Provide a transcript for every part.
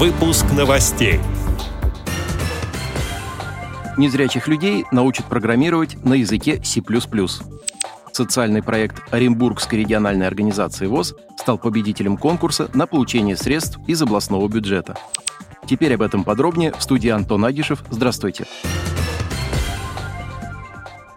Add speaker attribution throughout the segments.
Speaker 1: Выпуск новостей.
Speaker 2: Незрячих людей научат программировать на языке C++. Социальный проект Оренбургской региональной организации ВОЗ стал победителем конкурса на получение средств из областного бюджета. Теперь об этом подробнее в студии Антон Агишев. Здравствуйте. Здравствуйте.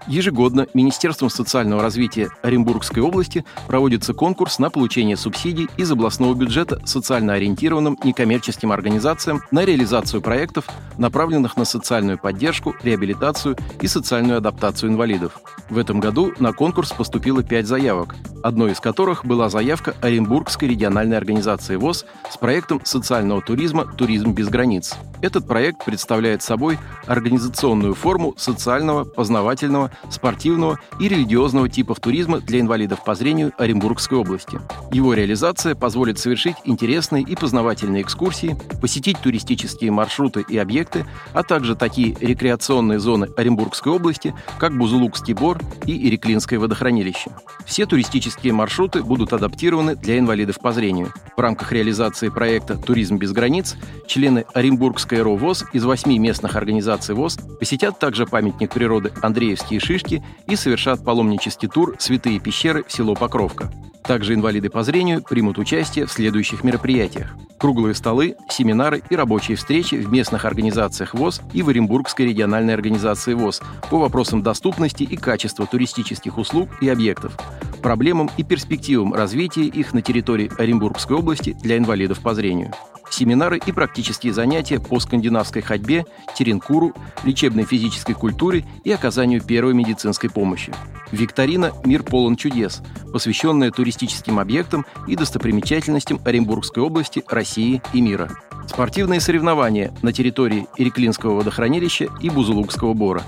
Speaker 2: Ежегодно Министерством социального развития Оренбургской области проводится конкурс на получение субсидий из областного бюджета социально ориентированным некоммерческим организациям на реализацию проектов, направленных на социальную поддержку, реабилитацию и социальную адаптацию инвалидов. В этом году на конкурс поступило пять заявок, одной из которых была заявка Оренбургской региональной организации ВОЗ с проектом социального туризма «Туризм без границ». Этот проект представляет собой организационную форму социального, познавательного, спортивного и религиозного типов туризма для инвалидов по зрению Оренбургской области. Его реализация позволит совершить интересные и познавательные экскурсии, посетить туристические маршруты и объекты, а также такие рекреационные зоны Оренбургской области, как Бузулукский бор и Иреклинское водохранилище. Все туристические маршруты будут адаптированы для инвалидов по зрению. В рамках реализации проекта «Туризм без границ» члены Оренбургской РОВОЗ из восьми местных организаций ВОЗ посетят также памятник природы Андреевские шишки и совершат паломнический тур «Святые пещеры» в село Покровка. Также инвалиды по зрению примут участие в следующих мероприятиях. Круглые столы, семинары и рабочие встречи в местных организациях ВОЗ и в Оренбургской региональной организации ВОЗ по вопросам доступности и качества туристических услуг и объектов, проблемам и перспективам развития их на территории Оренбургской области для инвалидов по зрению семинары и практические занятия по скандинавской ходьбе, теренкуру, лечебной физической культуре и оказанию первой медицинской помощи. Викторина «Мир полон чудес», посвященная туристическим объектам и достопримечательностям Оренбургской области, России и мира. Спортивные соревнования на территории Иреклинского водохранилища и Бузулукского бора.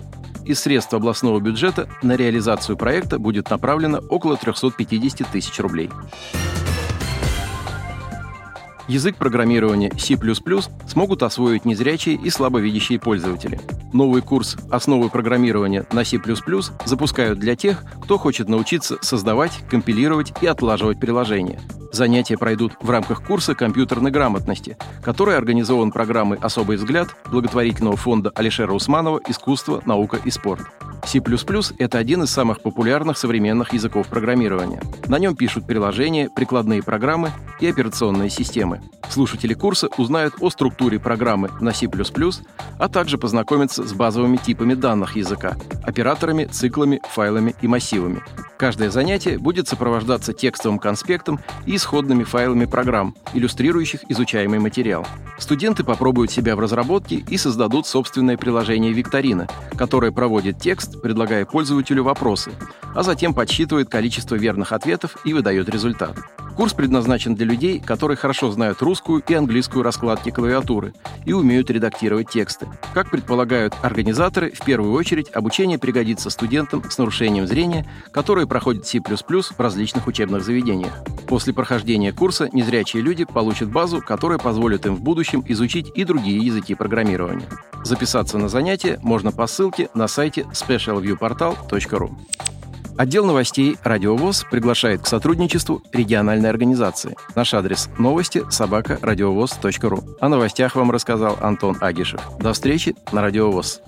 Speaker 2: Из средств областного бюджета на реализацию проекта будет направлено около 350 тысяч рублей. Язык программирования C++ смогут освоить незрячие и слабовидящие пользователи. Новый курс «Основы программирования на C++ запускают для тех, кто хочет научиться создавать, компилировать и отлаживать приложения. Занятия пройдут в рамках курса компьютерной грамотности, который организован программой «Особый взгляд» благотворительного фонда Алишера Усманова «Искусство, наука и спорт». C++ — это один из самых популярных современных языков программирования. На нем пишут приложения, прикладные программы и операционные системы. Слушатели курса узнают о структуре программы на C++, а также познакомятся с базовыми типами данных языка, операторами, циклами, файлами и массивами. Каждое занятие будет сопровождаться текстовым конспектом и исходными файлами программ, иллюстрирующих изучаемый материал. Студенты попробуют себя в разработке и создадут собственное приложение «Викторина», которое проводит текст, предлагая пользователю вопросы, а затем подсчитывает количество верных ответов и выдает результат. Курс предназначен для людей, которые хорошо знают русскую и английскую раскладки клавиатуры и умеют редактировать тексты. Как предполагают организаторы, в первую очередь обучение пригодится студентам с нарушением зрения, которые проходят C++ в различных учебных заведениях. После прохождения курса незрячие люди получат базу, которая позволит им в будущем изучить и другие языки программирования. Записаться на занятия можно по ссылке на сайте specialviewportal.ru. Отдел новостей «Радиовоз» приглашает к сотрудничеству региональной организации. Наш адрес – новости собака радиовоз.ру. О новостях вам рассказал Антон Агишев. До встречи на «Радиовоз».